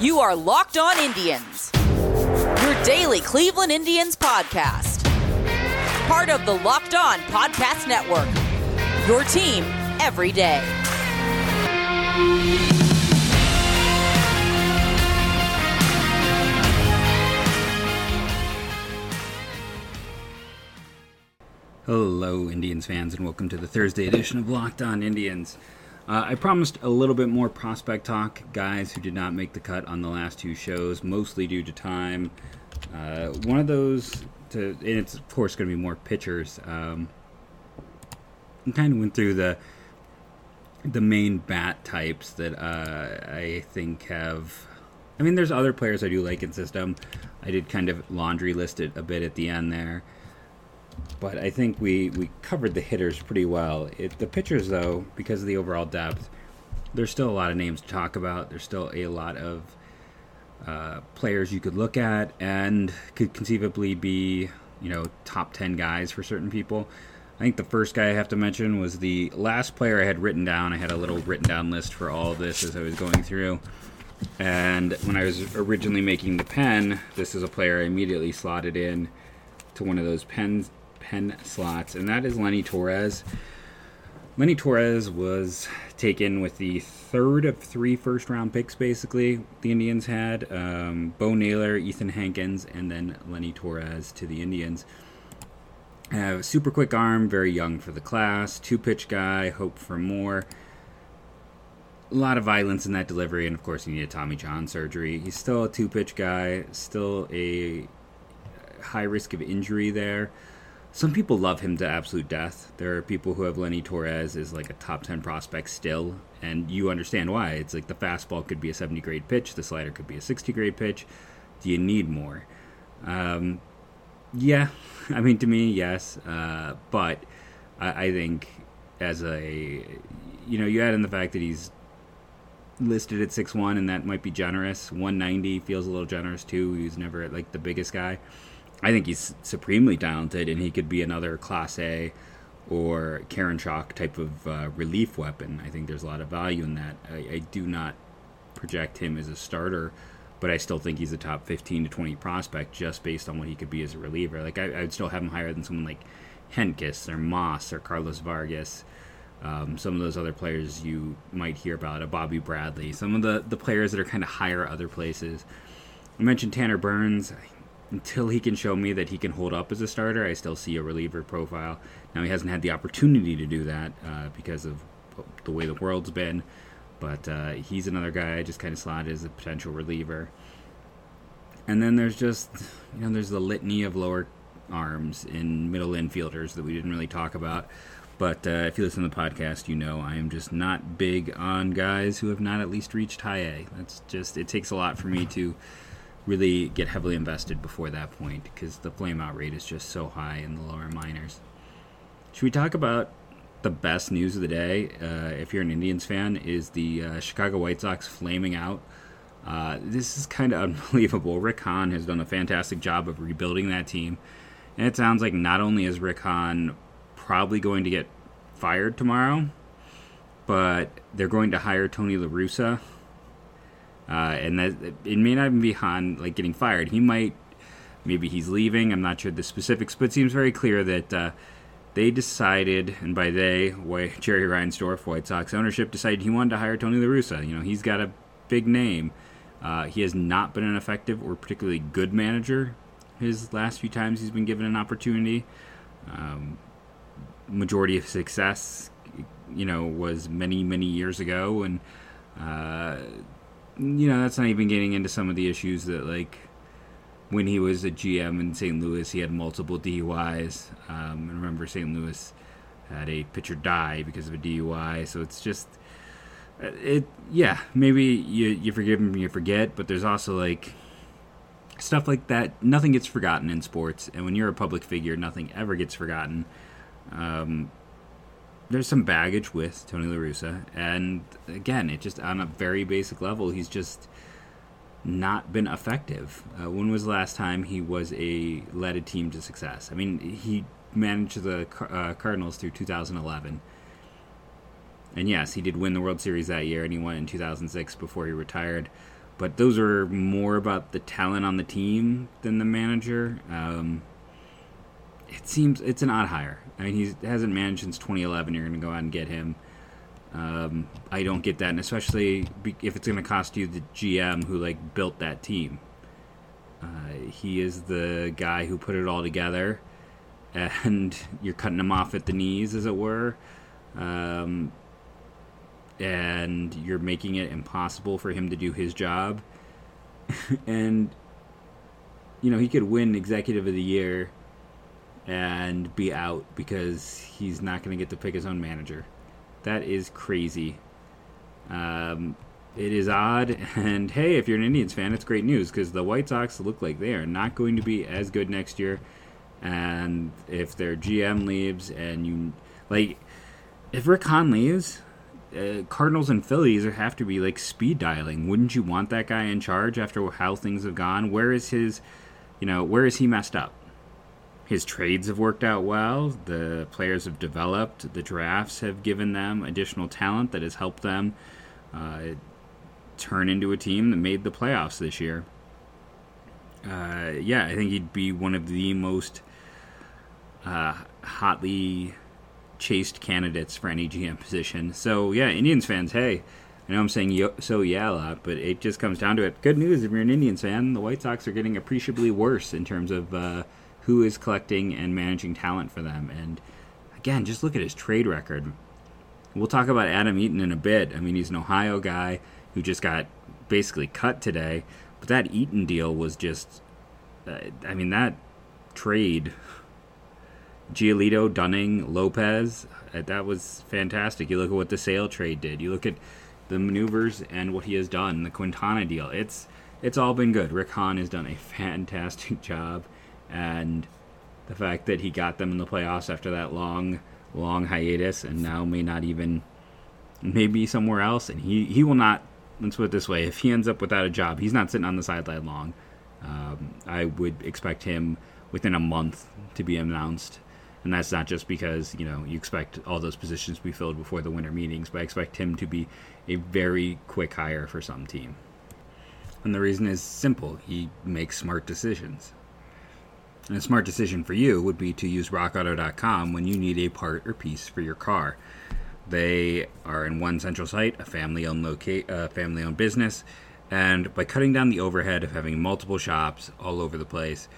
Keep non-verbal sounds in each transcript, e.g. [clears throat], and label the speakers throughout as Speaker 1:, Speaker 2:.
Speaker 1: You are Locked On Indians, your daily Cleveland Indians podcast. Part of the Locked On Podcast Network, your team every day.
Speaker 2: Hello, Indians fans, and welcome to the Thursday edition of Locked On Indians. Uh, I promised a little bit more prospect talk, guys who did not make the cut on the last two shows, mostly due to time. Uh, one of those, to, and it's of course going to be more pitchers. Um, I kind of went through the the main bat types that uh, I think have. I mean, there's other players I do like in system. I did kind of laundry list it a bit at the end there but I think we, we covered the hitters pretty well. It, the pitchers, though, because of the overall depth, there's still a lot of names to talk about. There's still a lot of uh, players you could look at and could conceivably be, you know, top 10 guys for certain people. I think the first guy I have to mention was the last player I had written down. I had a little written down list for all of this as I was going through. And when I was originally making the pen, this is a player I immediately slotted in to one of those pens pen slots, and that is Lenny Torres. Lenny Torres was taken with the third of three first round picks, basically, the Indians had. Um, Bo Naylor, Ethan Hankins, and then Lenny Torres to the Indians. Uh, super quick arm, very young for the class, two pitch guy, hope for more. A lot of violence in that delivery, and of course, he needed Tommy John surgery. He's still a two pitch guy, still a high risk of injury there some people love him to absolute death. There are people who have Lenny Torres as like a top 10 prospect still, and you understand why. It's like the fastball could be a 70 grade pitch, the slider could be a 60 grade pitch. Do you need more? Um, yeah, [laughs] I mean, to me, yes. Uh, but I, I think as a, you know, you add in the fact that he's listed at six one, and that might be generous. 190 feels a little generous too. He's never like the biggest guy. I think he's supremely talented, and he could be another Clase or Karinchak type of uh, relief weapon. I think there's a lot of value in that. I, I, do not project him as a starter, but I still think he's a top 15 to 20 prospect just based on what he could be as a reliever. Like I, would still have him higher than someone like Hentges or Moss or Carlos Vargas. Um, some of those other players you might hear about, a Bobby Bradley, some of the, the players that are kind of higher other places. I mentioned Tanner Burns until he can show me that he can hold up as a starter, I still see a reliever profile. Now he hasn't had the opportunity to do that uh, because of the way the world's been, but uh, he's another guy I just kind of slotted as a potential reliever. And then there's just you know there's the litany of lower arms in middle infielders that we didn't really talk about. But uh, if you listen to the podcast, you know I am just not big on guys who have not at least reached high A. That's just it takes a lot for me to really get heavily invested before that point because the flameout rate is just so high in the lower minors. Should we talk about the best news of the day? Uh, if you're an Indians fan, is the uh, Chicago White Sox flaming out. Uh, this is kind of [laughs] unbelievable. Rick Hahn has done a fantastic job of rebuilding that team, and it sounds like not only is Rick Hahn probably going to get fired tomorrow, but they're going to hire Tony La Russa, uh, and that it may not even be Hahn like getting fired. He might, maybe he's leaving. I'm not sure the specifics, but it seems very clear that uh, they decided, and by they, [laughs] Jerry Reinsdorf, White Sox ownership, decided he wanted to hire Tony La Russa. You know, he's got a big name. Uh, he has not been an effective or particularly good manager his last few times he's been given an opportunity. Um, majority of success, you know, was many many years ago, and uh, you know, that's not even getting into some of the issues that like when he was a GM in St. Louis, he had multiple DUIs. Um, and remember, St. Louis had a pitcher die because of a DUI. So it's just uh, it. Yeah, maybe you you forgive him, you forget, but there's also like stuff like that. Nothing gets forgotten in sports, and when you're a public figure, nothing ever gets forgotten. Um, there's some baggage with Tony La Russa, and again, it just on a very basic level, he's just not been effective. Uh, when was the last time he was a led a team to success? I mean, he managed the uh, Cardinals through 2011, and yes, he did win the World Series that year, and he won in 2006 before he retired. but those are more about the talent on the team than the manager. Um, it seems it's an odd hire. I mean, he hasn't managed since 2011. You're going to go out and get him. Um, I don't get that, and especially if it's going to cost you the GM who like built that team. Uh, he is the guy who put it all together, and [laughs] you're cutting him off at the knees, as it were. Um, and you're making it impossible for him to do his job. [laughs] and you know, he could win executive of the year and be out because he's not going to get to pick his own manager. That is crazy. Um, it is odd, [laughs] and hey, if you're an Indians fan, it's great news because the White Sox look like they are not going to be as good next year. And if their GM leaves, and you like, if Rick Hahn leaves, uh, Cardinals and Phillies have to be like speed dialing. Wouldn't you want that guy in charge after how things have gone? Where is his, you know, where is he messed up? His trades have worked out well. The players have developed. The drafts have given them additional talent that has helped them uh, turn into a team that made the playoffs this year. Uh, yeah, I think he'd be one of the most uh, hotly chased candidates for any GM position. So yeah, Indians fans, hey, I know I'm saying yo- so yeah a lot, but it just comes down to it. Good news if you're an Indians fan, the White Sox are getting appreciably worse in terms of uh, who is collecting and managing talent for them. And again, just look at his trade record. We'll talk about Adam Eaton in a bit. I mean, he's an Ohio guy who just got basically cut today, but that Eaton deal was just, uh, I mean, that trade Giolito, Dunning, Lopez. Uh, that was fantastic. You look at what the Sale trade did. You look at the maneuvers and what he has done. The Quintana deal. It's it's all been good. Rick Hahn has done a [laughs] fantastic job, and the fact that he got them in the playoffs after that long long hiatus and now may not even maybe somewhere else and he he will not let's put it this way if he ends up without a job he's not sitting on the sideline long um, i would expect him within a month to be announced and that's not just because you know you expect all those positions to be filled before the winter meetings, but I expect him to be a very quick hire for some team. And the reason is simple: he makes smart decisions. And a smart decision for you would be to use RockAuto.com when you need a part or piece for your car. They are in one central site, a family-owned uh, family-owned business, and by cutting down the overhead of having multiple shops all over the place,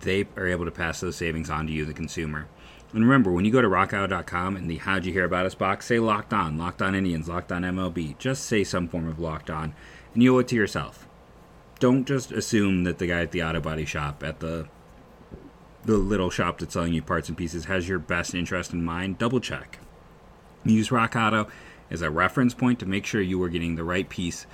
Speaker 2: they are able to pass those savings on to you, the consumer. And remember, when you go to rockauto.com and the How'd You Hear About Us box, say Locked On, Locked On Indians, Locked On MLB. Just say some form of Locked On, and you owe it to yourself. Don't just assume that the guy at the auto body shop, at the the little shop that's selling you parts and pieces, has your best interest in mind. Double check. Use Rock Auto as a reference point to make sure you are getting the right piece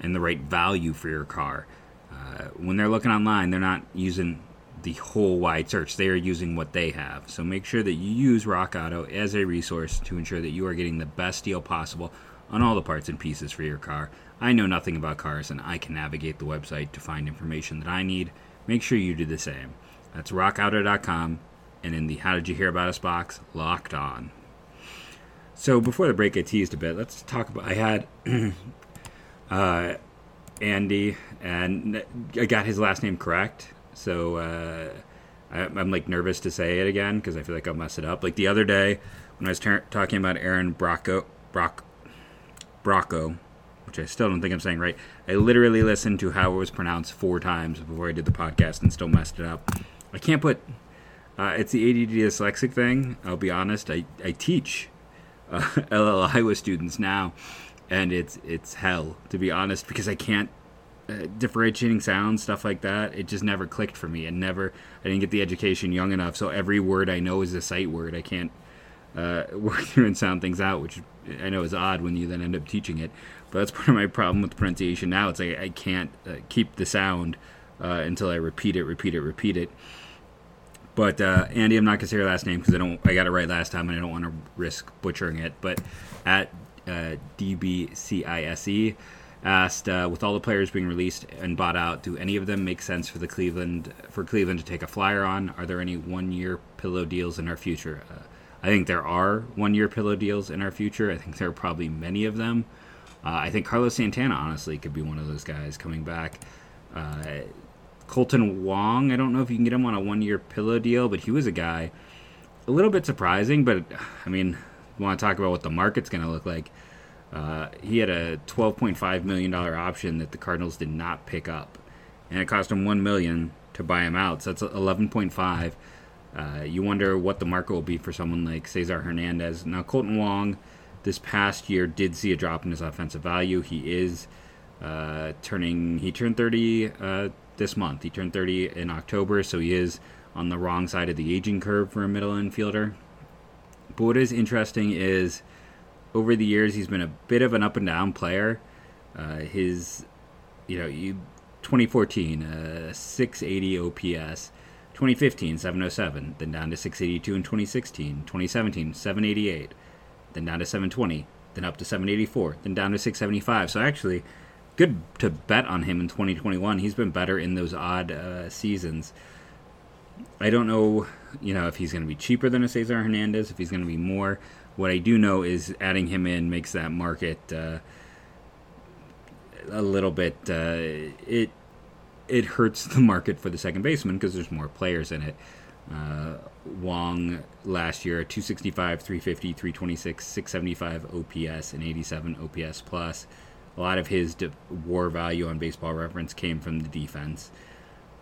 Speaker 2: and the right value for your car. Uh, when they're looking online, they're not using the whole wide search. They are using what they have. So make sure that you use Rock Auto as a resource to ensure that you are getting the best deal possible on all the parts and pieces for your car. I know nothing about cars and I can navigate the website to find information that I need. Make sure you do the same. That's rockauto.com and in the How Did You Hear About Us box, locked on. So before the break, I teased a bit. Let's talk about. I had [clears throat] uh, Andy, and I got his last name correct. So uh, I, am like nervous to say it again because I feel like I'll mess it up. Like the other day when I was talking about Aaron Brocco, Brock, Brocco, which I still don't think I'm saying right. I literally listened to how it was pronounced four times before I did the podcast and still messed it up. I can't put. Uh, it's the ADD dyslexic thing. I'll be honest. I I teach uh, [laughs] LL Iowa students now, and it's it's hell to be honest because I can't uh, differentiating sounds, stuff like that. It just never clicked for me. and never, I didn't get the education young enough. So every word I know is a sight word. I can't uh, [laughs] work through and sound things out, which I know is odd when you then end up teaching it. But that's part of my problem with pronunciation now. It's like I can't uh, keep the sound uh, until I repeat it, repeat it, repeat it. But uh, Andy, I'm not gonna say your last name because I don't. I got it right last time, and I don't want to risk butchering it. But at uh, DBCISE, asked, uh, with all the players being released and bought out, do any of them make sense for the Cleveland for Cleveland to take a flyer on? Are there any one-year pillow deals in our future? Uh, I think there are one-year pillow deals in our future. I think there are probably many of them. Uh, I think Carlos Santana honestly could be one of those guys coming back. Kolten Wong, I don't know if you can get him on a one-year pillow deal, but he was a guy a little bit surprising. But I mean, want to talk about what the market's going to look like? Uh, he had a 12.5 million dollar option that the Cardinals did not pick up, and it cost him 1 million to buy him out. So that's 11.5. Uh, you wonder what the market will be for someone like Cesar Hernandez. Now, Kolten Wong this past year did see a drop in his offensive value. He is uh, turning, he turned 30 uh, this month. He turned 30 in October, so he is on the wrong side of the aging curve for a middle infielder. But what is interesting is over the years, he's been a bit of an up and down player. Uh, his, you know, you, 2014, uh, 680 OPS. 2015, 707, then down to 682 in 2016. 2017, 788, then down to 720, then up to 784, then down to 675. So actually, good to bet on him in 2021. He's been better in those odd uh, seasons. I don't know, you know, if he's going to be cheaper than a Cesar Hernandez, if he's going to be more. What I do know is adding him in makes that market uh, a little bit. Uh, it it hurts the market for the second baseman because there's more players in it. Uh, Wong last year 265, 350, 326, 675 OPS, and 87 OPS plus. A lot of his WAR value on Baseball Reference came from the defense.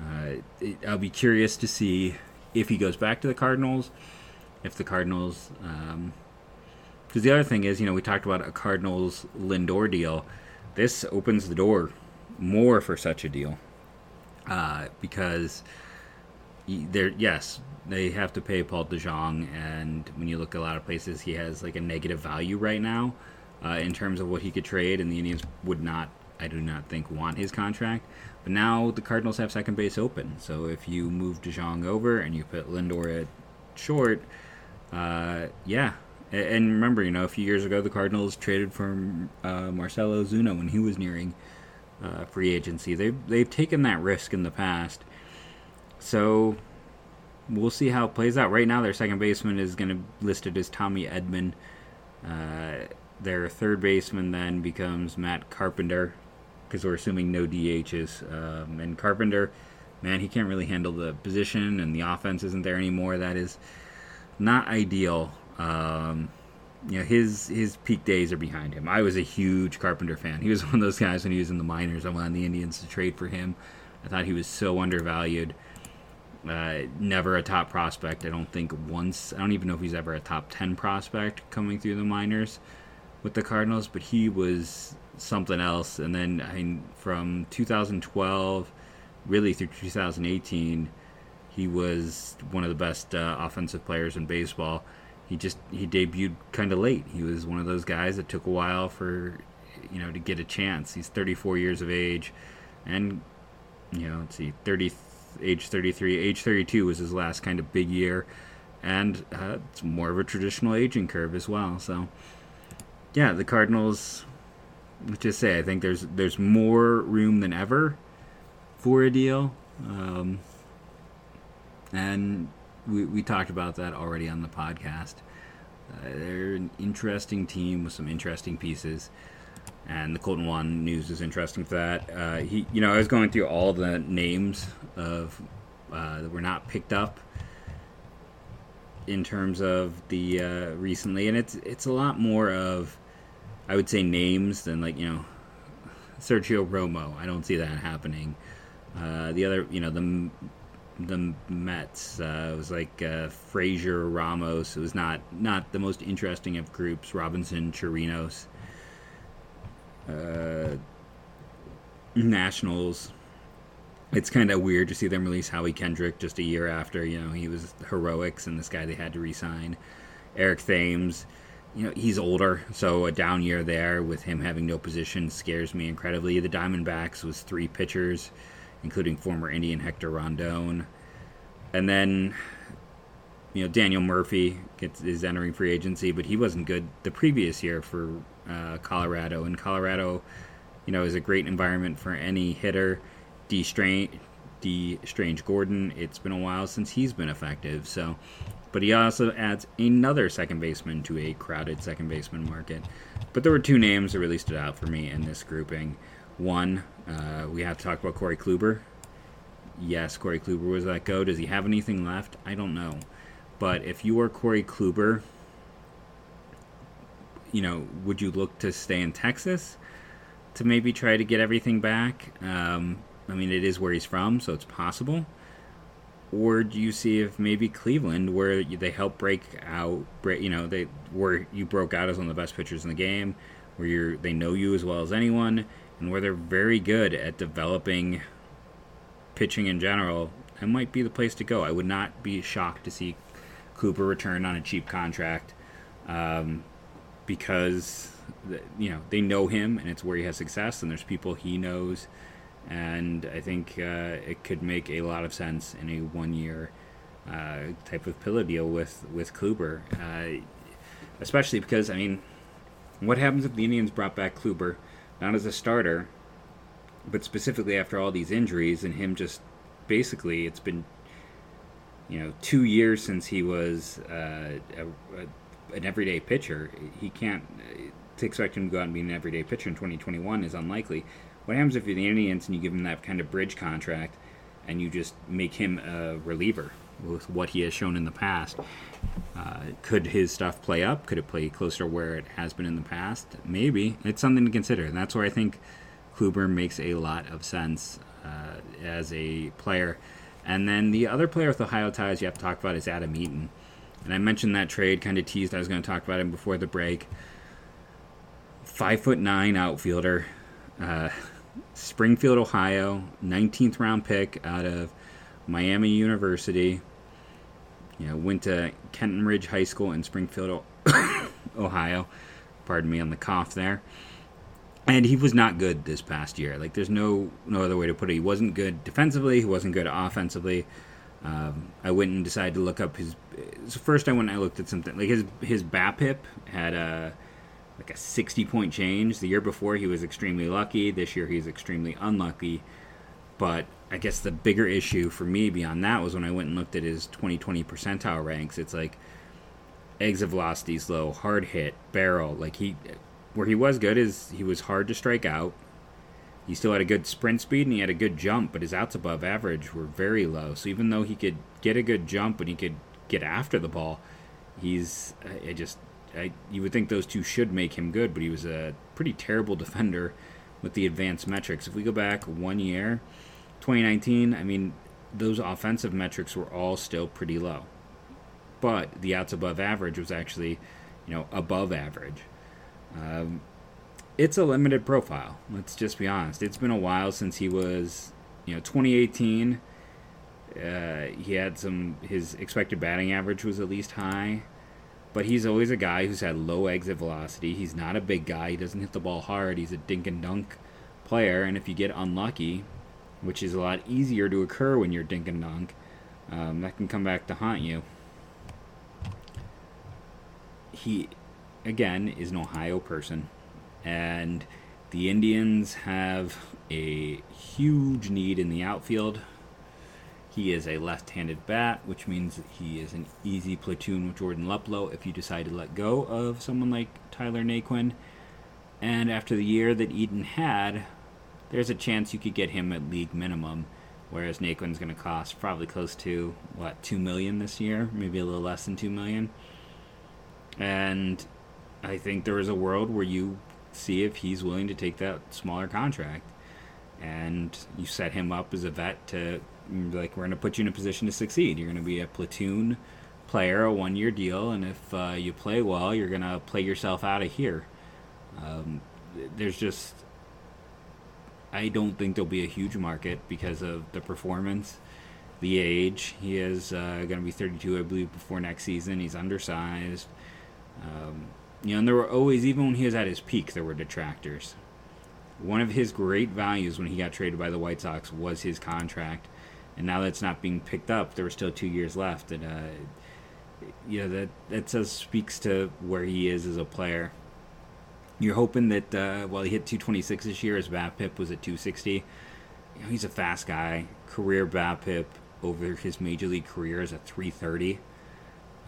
Speaker 2: Uh, it, I'll be curious to see if he goes back to the Cardinals. If the Cardinals, because um, the other thing is, you know, we talked about a Cardinals Lindor deal. This opens the door more for such a deal uh, because there, yes, they have to pay Paul DeJong, and when you look at a lot of places, he has like a negative value right now uh, in terms of what he could trade, and the Indians would not, I do not think, want his contract. But now the Cardinals have second base open. So if you move DeJong over and you put Lindor at short, uh, yeah. And remember, you know, a few years ago, the Cardinals traded for uh, Marcell Ozuna when he was nearing uh, free agency. They've they've taken that risk in the past, so we'll see how it plays out. Right now, their second baseman is going to listed as Tommy Edman. Uh, their third baseman then becomes Matt Carpenter, because we're assuming no DHs. Um, and Carpenter, man, he can't really handle the position, and the offense isn't there anymore. That is not ideal. Um, you know his his peak days are behind him. I was a huge Carpenter fan. He was [laughs] one of those guys when he was in the minors. I wanted the Indians to trade for him. I thought he was so undervalued. Uh, never a top prospect. I don't think once. I don't even know if he's ever a top ten prospect coming through the minors with the Cardinals. But he was something else. And then I mean, from 2012 really through 2018, he was one of the best uh, offensive players in baseball. He just he debuted kind of late. He was one of those guys that took a while for you know to get a chance. He's 34 years of age, and you know let's see 30 age 33 age 32 was his last kind of big year and uh, it's more of a traditional aging curve as well so yeah the cardinals let's just say I think there's there's more room than ever for a deal, um, and we we talked about that already on the podcast. Uh, they're an interesting team with some interesting pieces, and the Kolten Wong news is interesting for that. Uh, he, you know, I was going through all the names of uh, that were not picked up in terms of the uh, recently, and it's it's a lot more of I would say names than like you know Sergio Romo. I don't see that happening. Uh, the other, you know, the the Mets uh, was like uh, Frazier, Ramos. It was not not the most interesting of groups. Robinson, Chirinos, uh, Nationals. It's kind of weird to see them release Howie Kendrick just a year after you know he was heroics and this guy they had to resign. Eric Thames you know he's older, so a down year there with him having no position scares me incredibly. The Diamondbacks was three pitchers, including former Indian Hector Rondon, and then you know Daniel Murphy gets, is entering free agency, but he wasn't good the previous year for uh, Colorado. And Colorado, you know, is a great environment for any hitter. D Strain, Dee Strange-Gordon. It's been a while since he's been effective. So, but he also adds another second baseman to a crowded second baseman market. But there were two names that really stood out for me in this grouping. One, uh, we have to talk about Corey Kluber. Yes, Corey Kluber was let go. Does he have anything left? I don't know. But if you are Corey Kluber, you know, would you look to stay in Texas to maybe try to get everything back? Um, I mean, it is where he's from, so it's possible. Or do you see if maybe Cleveland, where they help break out, you know, they where you broke out as one of the best pitchers in the game, where you're they know you as well as anyone, and where they're very good at developing pitching in general, that might be the place to go. I would not be shocked to see Kluber return on a cheap contract. Um, because you know they know him and it's where he has success and there's people he knows and I think uh, it could make a lot of sense in a one year uh, type of pillar deal with with Kluber, uh, especially because I mean, what happens if the Indians brought back Kluber not as a starter, but specifically after all these injuries and him just basically it's been you know two years since he was uh, a, a an everyday pitcher. He can't to expect him to go out and be an everyday pitcher in 2021 is unlikely. What happens if you're the Indians and you give him that kind of bridge contract and you just make him a reliever with what he has shown in the past? Uh, could his stuff play up? Could it play closer where it has been in the past? Maybe. It's something to consider. And that's where I think Kluber makes a lot of sense uh, as a player. And then the other player with Ohio ties you have to talk about is Adam Eaton. And I mentioned that trade, kind of teased I was going to talk about him before the break. Five foot nine outfielder, uh, Springfield, Ohio, 19th round pick out of Miami University. You know, went to Kenton Ridge High School in Springfield, [coughs] Ohio. Pardon me on the cough there. And he was not good this past year. Like, there's no no other way to put it. He wasn't good defensively. He wasn't good offensively. Um, I went and decided to look up his. So first, I went and I looked at something like his his BABIP had a like a 60 point change. The year before, he was extremely lucky. This year, he's extremely unlucky. But I guess the bigger issue for me beyond that was when I went and looked at his 2020 percentile ranks. It's like exit velocity's low, hard hit, barrel. Like he, where he was good is he was hard to strike out. He still had a good sprint speed and he had a good jump, but his outs above average were very low. So even though he could get a good jump and he could get after the ball, he's uh, I just I, you would think those two should make him good, but he was a pretty terrible defender with the advanced metrics. If we go back one year, 2019, I mean those offensive metrics were all still pretty low, but the outs above average was actually you know above average. Um, it's a limited profile. Let's just be honest. It's been a while since he was, you know, 2018. Uh, he had some. His expected batting average was at least high, but he's always a guy who's had low exit velocity. He's not a big guy. He doesn't hit the ball hard. He's a dink and dunk player, and if you get unlucky, which is a lot easier to occur when you're dink and dunk, um, that can come back to haunt you. He, again, is an Ohio person and the Indians have a huge need in the outfield. He is a left handed bat, which means he is an easy platoon with Jordan Luplow if you decide to let go of someone like Tyler Naquin. And after the year that Eaton had, there's a chance you could get him at league minimum, whereas Naquin's going to cost probably close to, what, 2 million this year? Maybe a little less than 2 million. And I think there is a world where you see if he's willing to take that smaller contract. And you set him up as a vet to, like, we're going to put you in a position to succeed. You're going to be a platoon player, a one year deal, and if uh, you play well, you're going to play yourself out of here. Um, there's just, I don't think there'll be a huge market because of the performance, the age. He is uh, going to be 32, I believe, before next season. He's undersized. Um, you know, and there were always, even when he was at his peak, there were detractors. One of his great values when he got traded by the White Sox was his contract, and now that's not being picked up. There were still two years left, and uh, you know that that says speaks to where he is as a player. You're hoping that uh, while he hit 226 this year, his BABIP was at 260. you know, he's a fast guy. Career BABIP over his major league career is a 330.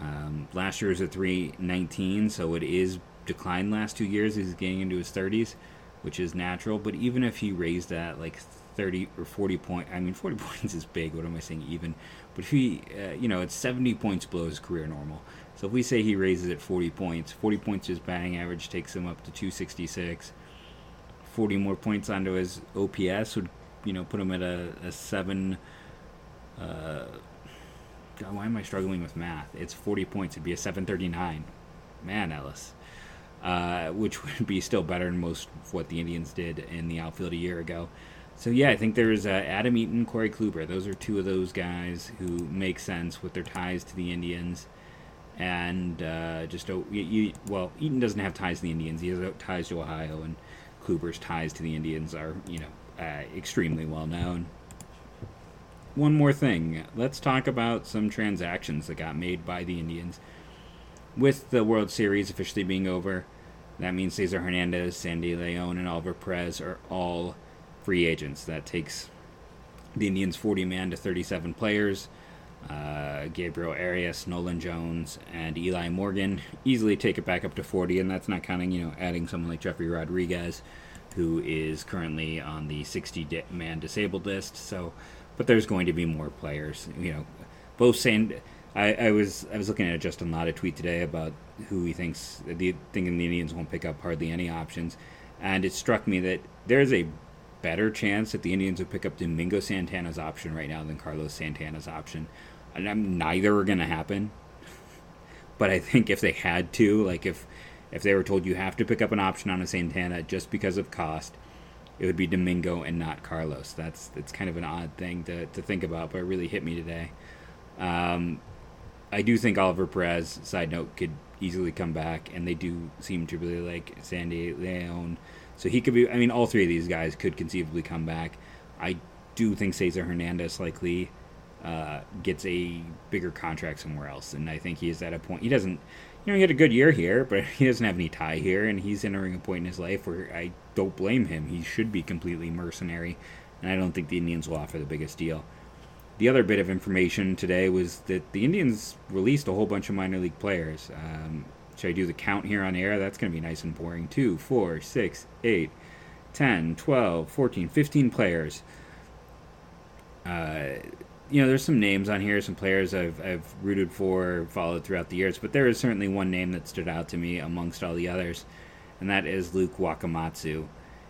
Speaker 2: Um, last year was a 319, so it is declined last two years. He's getting into his 30s, which is natural. But even if he raised that like 30 or 40 point, I mean 40 [laughs] points is big. What am I saying? Even, but if he, uh, you know, it's 70 points below his career normal. So if we say he raises it 40 points, 40 points his batting average takes him up to 266. 40 more points onto his OPS would, you know, put him at a, a seven. Uh, God, why am I struggling with math? It's 40 points. It'd be a 739. Man, Ellis. Uh, which [laughs] would be still better than most of what the Indians did in the outfield a year ago. So yeah, I think there's uh, Adam Eaton, Corey Kluber. Those are two of those guys who make sense with their ties to the Indians, and uh, just oh, you, you, well, Eaton doesn't have ties to the Indians. He has ties to Ohio, and Kluber's ties to the Indians are you know uh, extremely well known. One more thing, let's talk about some transactions that got made by the Indians with the World Series officially being over. That means Cesar Hernandez, Sandy Leon, and Oliver Perez are all free agents. That takes the Indians 40 man to 37 players. Uh, Gabriel Arias, Nolan Jones, and Eli Morgan easily take it back up to 40, and that's not counting, you know, adding someone like Jefry Rodriguez, who is currently on the 60 man disabled list. So, but there's going to be more players. You know, both saying. I, I was I was looking at a Justin Lada tweet today about who he thinks the thinking the Indians won't pick up hardly any options, and it struck me that there's a better chance that the Indians would pick up Domingo Santana's option right now than Carlos Santana's option. And I'm, neither are going to happen. [laughs] But I think if they had to, like if if they were told you have to pick up an option on a Santana just because of cost, it would be Domingo and not Carlos. That's it's kind of an odd thing to, to think about, but it really hit me today. Um, I do think Oliver Perez, side note, could easily come back, and they do seem to really like Sandy Leon so he could be. I mean, all three of these guys could conceivably come back. I do think Cesar Hernandez likely uh, gets a bigger contract somewhere else, and I think he is at a point. He doesn't. You know, he had a good year here, but [laughs] he doesn't have any tie here, and he's entering a point in his life where I don't blame him. He should be completely mercenary, and I don't think the Indians will offer the biggest deal. The other bit of information today was that the Indians released a whole bunch of minor league players. Um, should I do the count here on air? That's going to be nice and boring. 2, 4, 6, 8, 10, 12, 14, 15 players. Uh, you know, there's some names on here, some players I've, I've rooted for, followed throughout the years, but there is certainly one name that stood out to me amongst all the others, and that is Luke Wakamatsu.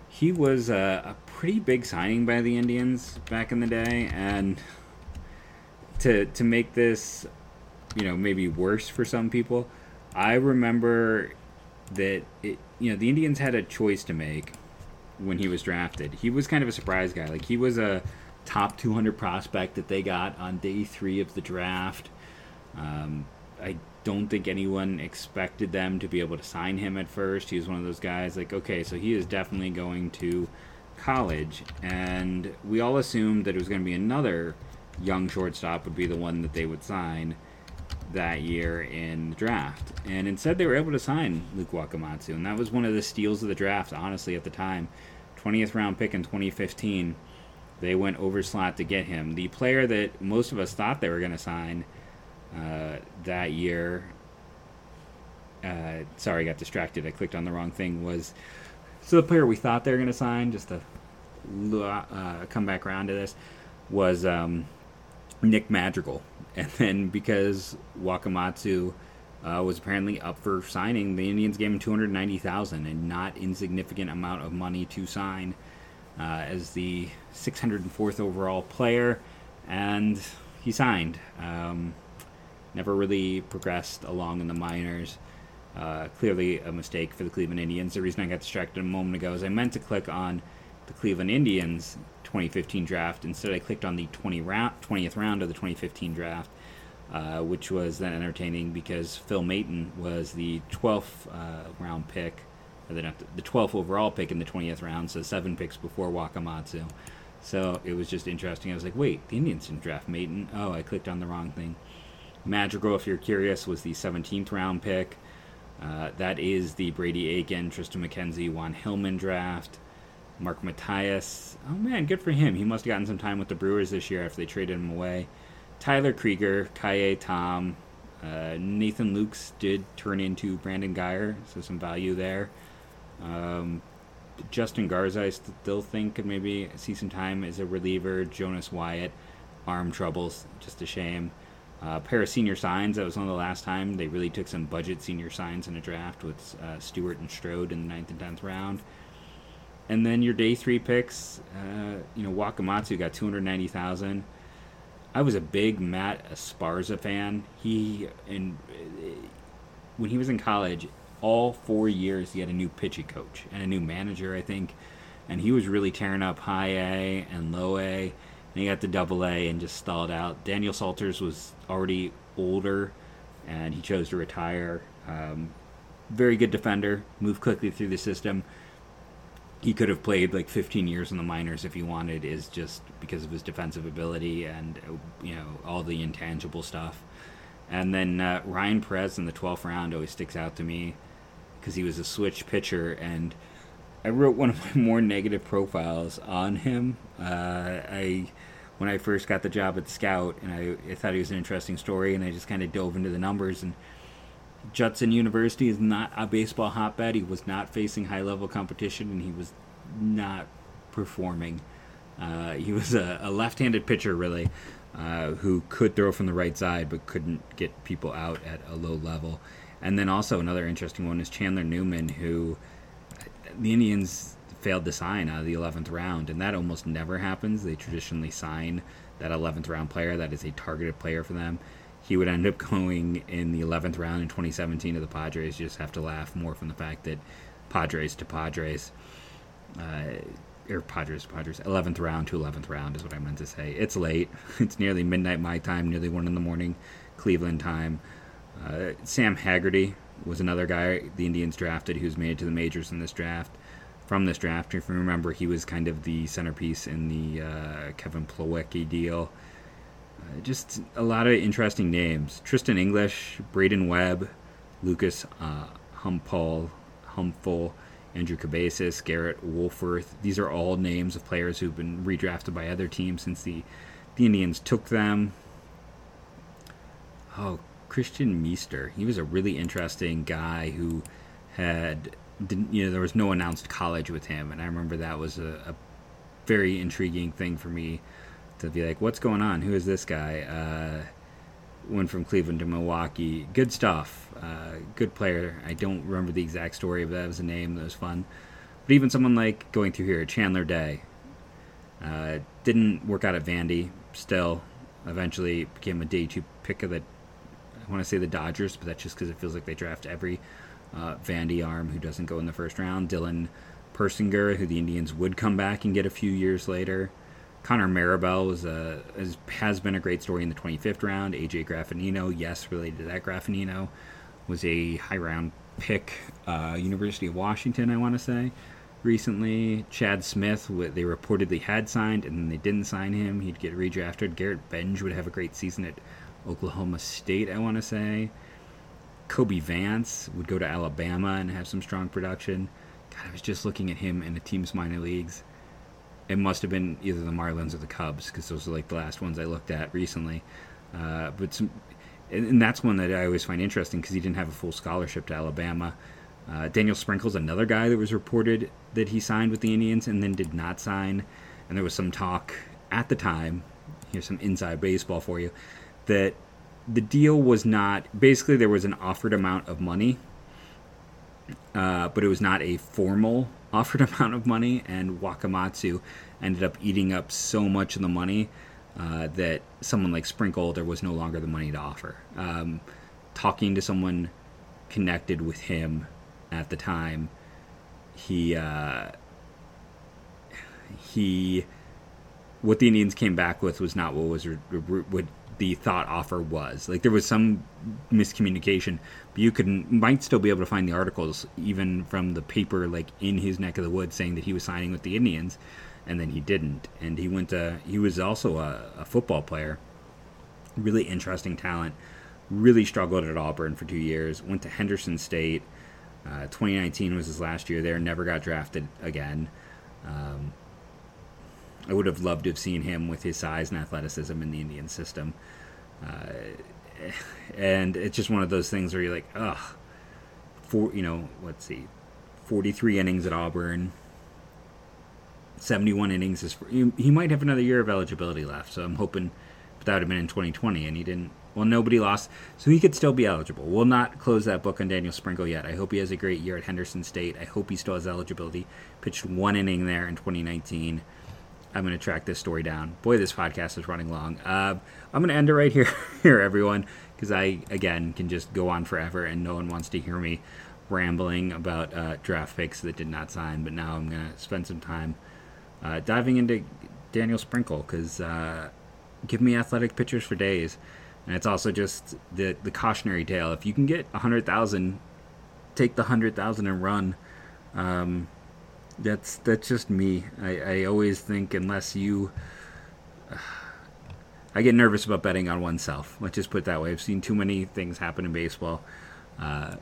Speaker 2: He was a, a pretty big signing by the Indians back in the day, and to to make this, you know, maybe worse for some people, I remember that it, you know the Indians had a choice to make when he was drafted. He was kind of a surprise guy. Like he was a top 200 prospect that they got on day three of the draft. Um, I don't think anyone expected them to be able to sign him at first. He was one of those guys like, okay, so he is definitely going to college, and we all assumed that it was going to be another young shortstop would be the one that they would sign that year in the draft. And instead, they were able to sign Luke Wakamatsu. And that was one of the steals of the draft, honestly, at the time. 20th round pick in 2015. They went over slot to get him. The player that most of us thought they were going to sign uh, that year. Uh, sorry, I got distracted. I clicked on the wrong thing. Was so the player we thought they were going to sign, just to uh, come back around to this, was um, Nick Madrigal [laughs] and then because Wakamatsu uh, was apparently up for signing, the Indians gave him two hundred ninety thousand, a not insignificant amount of money to sign uh, as the six hundred and fourth overall player, and he signed. Um, never really progressed along in the minors. Uh, clearly a mistake for the Cleveland Indians. The reason I got distracted a moment ago is I meant to click on the Cleveland Indians 2015 draft. Instead, I clicked on the 20 round, 20th round of the 2015 draft, uh, which was then entertaining because Phil Maton was the 12th uh, round pick, or the, the 12th overall pick in the 20th round, so seven picks before Wakamatsu. So it was just interesting. I was like, wait, the Indians didn't draft Maton. Oh, I clicked on the wrong thing. Madrigal, if you're curious, was the 17th round pick. Uh, that is the Brady Aiken, Triston McKenzie, Juan Hillman draft. Mark Mathias. Oh man, good for him. He must have gotten some time with the Brewers this year after they traded him away. Tyler Krieger, Ka'ai Tom, uh, Nathan Lukes did turn into Brandon Guyer, so some value there. Um, Justin Garza, I still think could maybe see some time as a reliever. Jonas Wyatt, arm troubles, just a shame. Uh, pair of senior signs. That was one of the last time they really took some budget senior signs in a draft with uh, Stewart and Strode in the ninth and tenth round. And then your day three picks, uh, you know, Wakamatsu got two hundred ninety thousand. I was a big Matt Esparza fan. He and when he was in college, all four years he had a new pitching coach and a new manager, I think, and he was really tearing up high A and low A, and he got to double A and just stalled out. Daniel Salters was already older, and he chose to retire. Um, very good defender, moved quickly through the system. He could have played like 15 years in the minors if he wanted, is just because of his defensive ability and you know all the intangible stuff. And then uh, Ryan Perez in the 12th round always sticks out to me because he was a switch pitcher, and I wrote one of my [laughs] more negative profiles on him. Uh, I when I first got the job at Scout, and I, I thought he was an interesting story, and I just kind of dove into the numbers. And Judson University is not a baseball hotbed. He was not facing high level competition, and he was not performing. Uh, he was a, a left handed pitcher, really, uh, who could throw from the right side, but couldn't get people out at a low level. And then also another interesting one is Chandler Newman, who the Indians failed to sign out of the 11th round, and that almost never happens. They traditionally sign that 11th round player that is a targeted player for them. He would end up [laughs] going in the 11th round in 2017 to the Padres. You just have to laugh more from the fact that Padres to Padres, uh, or Padres to Padres, 11th round to 11th round is what I meant to say. It's late. [laughs] It's nearly midnight my time, nearly 1 in the morning Cleveland time. Uh, Sam Haggerty was another guy the Indians drafted who's made it to the majors in this draft. From this draft, if you remember, he was kind of the centerpiece in the uh, Kevin Plawecki deal. Uh, just a lot of interesting names: Tristan English, Braden Webb, Lucas uh, Humpole, Humphol, Andrew Cabezas, Garrett Wolforth. These are all names of players who've been redrafted by other teams since the the Indians took them. Oh Christian Meester. He was a really interesting guy who had, didn't you know, there was no announced college with him, and I remember that was a, a very intriguing thing for me to be like, what's going on? Who is this guy? Uh, went from Cleveland to Milwaukee. Good stuff. Uh, good player. I don't remember the exact story, but that was a name that was fun. But even someone like going through here, Chandler Day, uh, didn't work out at Vandy. Still, eventually became a day two pick of the I want to say the Dodgers, but that's just because it feels like they draft every uh, Vandy arm who doesn't go in the first round. Dylan Persinger, who the Indians would come back and get a few years later. Connor Marabell was a, has been a great story in the 25th round. AJ Graffanino, yes, related to that, Graffanino was a high round pick. Uh, University of Washington, I want to say. Recently, Chad Smith, they reportedly had signed and then they didn't sign him. He'd get redrafted. Garrett Benge would have a great season at Oklahoma State, I want to say. Kobe Vance would go to Alabama and have some strong production. God, I was just looking at him in the team's minor leagues. It must have been either the Marlins or the Cubs because those are like the last ones I looked at recently. Uh, but some, and, that's one that I always find interesting because he didn't have a full scholarship to Alabama. Uh, Daniel Sprinkle's another guy that was reported that he signed with the Indians and then did not sign. And there was some talk at the time. Here's some inside baseball for you that the deal was not basically there was an offered amount of money, uh, but it was not a formal offered [laughs] amount of money, and Wakamatsu ended up eating up so much of the money uh, that someone like Sprinkle there was no longer the money to offer. Um, talking to someone connected with him at the time, he uh, he what the Indians came back with was not what was re- re- what the thought offer was. Like there was some miscommunication, but you could might still be able to find the articles even from the paper like in his neck of the woods saying that he was signing with the Indians, and then he didn't. And he went to he was also a, a football player, really interesting talent. Really struggled at Auburn for two years. Went to Henderson State. Uh, 2019 was his last year there. Never got drafted again. Um, I would have loved to have seen him with his size and athleticism in the Indian system. Uh, and it's just one of those things where you're like, ugh, for you know, let's see, 43 innings at Auburn, 71 innings is he, he might have another year of eligibility left. So I'm hoping, that would have been in 2020, and he didn't. Well, nobody lost, so he could still be eligible. We'll not close that book on Daniel Sprinkle yet. I hope he has a great year at Henderson State. I hope he still has eligibility. Pitched one inning there in 2019. I'm going to track this story down. Boy, this podcast is running long. Uh, I'm going to end it right here, [laughs] here, everyone, because I again can just go on forever, and no one wants to hear me rambling about uh, draft picks that did not sign. But now I'm going to spend some time uh, diving into Daniel Sprinkle because uh, give me athletic pitchers for days, and it's also just the the cautionary tale. If you can get a hundred thousand, take the hundred thousand and run. Um, that's that's just me. I, I always think unless you, uh, I get nervous about betting on oneself. Let's just put it that way. I've seen too many things happen in baseball, uh,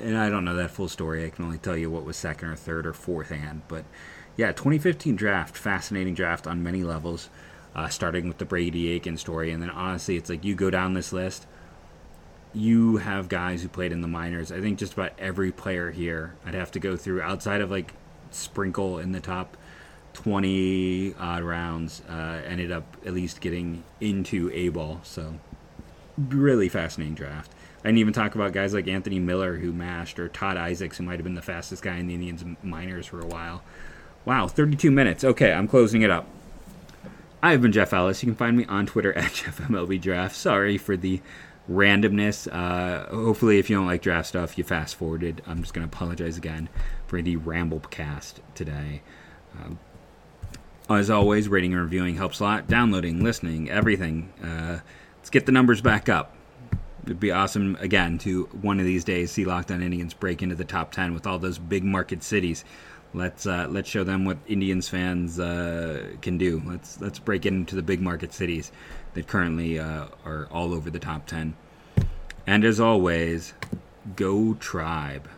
Speaker 2: and I don't know that full story. I can only tell you what was second or third or fourth hand. But yeah, 2015 draft, fascinating draft on many levels. Uh, starting with the Brady Aiken story, and then honestly, it's like you go down this list you have guys who played in the minors. I think just about every player here I'd have to go through outside of like Sprinkle in the top 20 odd rounds uh, ended up at least getting into A ball. So, really fascinating draft. I didn't even talk about guys like Anthony Miller who mashed or Todd Isaacs who might have been the fastest guy in the Indians minors for a while. Wow, 32 minutes. Okay, I'm closing it up. I've been Jeff Ellis. You can find me on Twitter at [laughs] JeffMLBDraft. Sorry for the randomness. Uh, hopefully, if you don't like draft stuff, you fast forwarded. I'm just going to apologize again for the ramble cast today. Um, as always, rating and reviewing helps a lot. Downloading, listening, everything. Uh, let's get the numbers back up. It'd be awesome again to one of these days see Locked On Indians break into the top ten with all those big market cities. Let's uh, let's show them what Indians fans uh, can do. Let's let's break into the big market cities that currently uh, are all over the top 10. And as always, go tribe.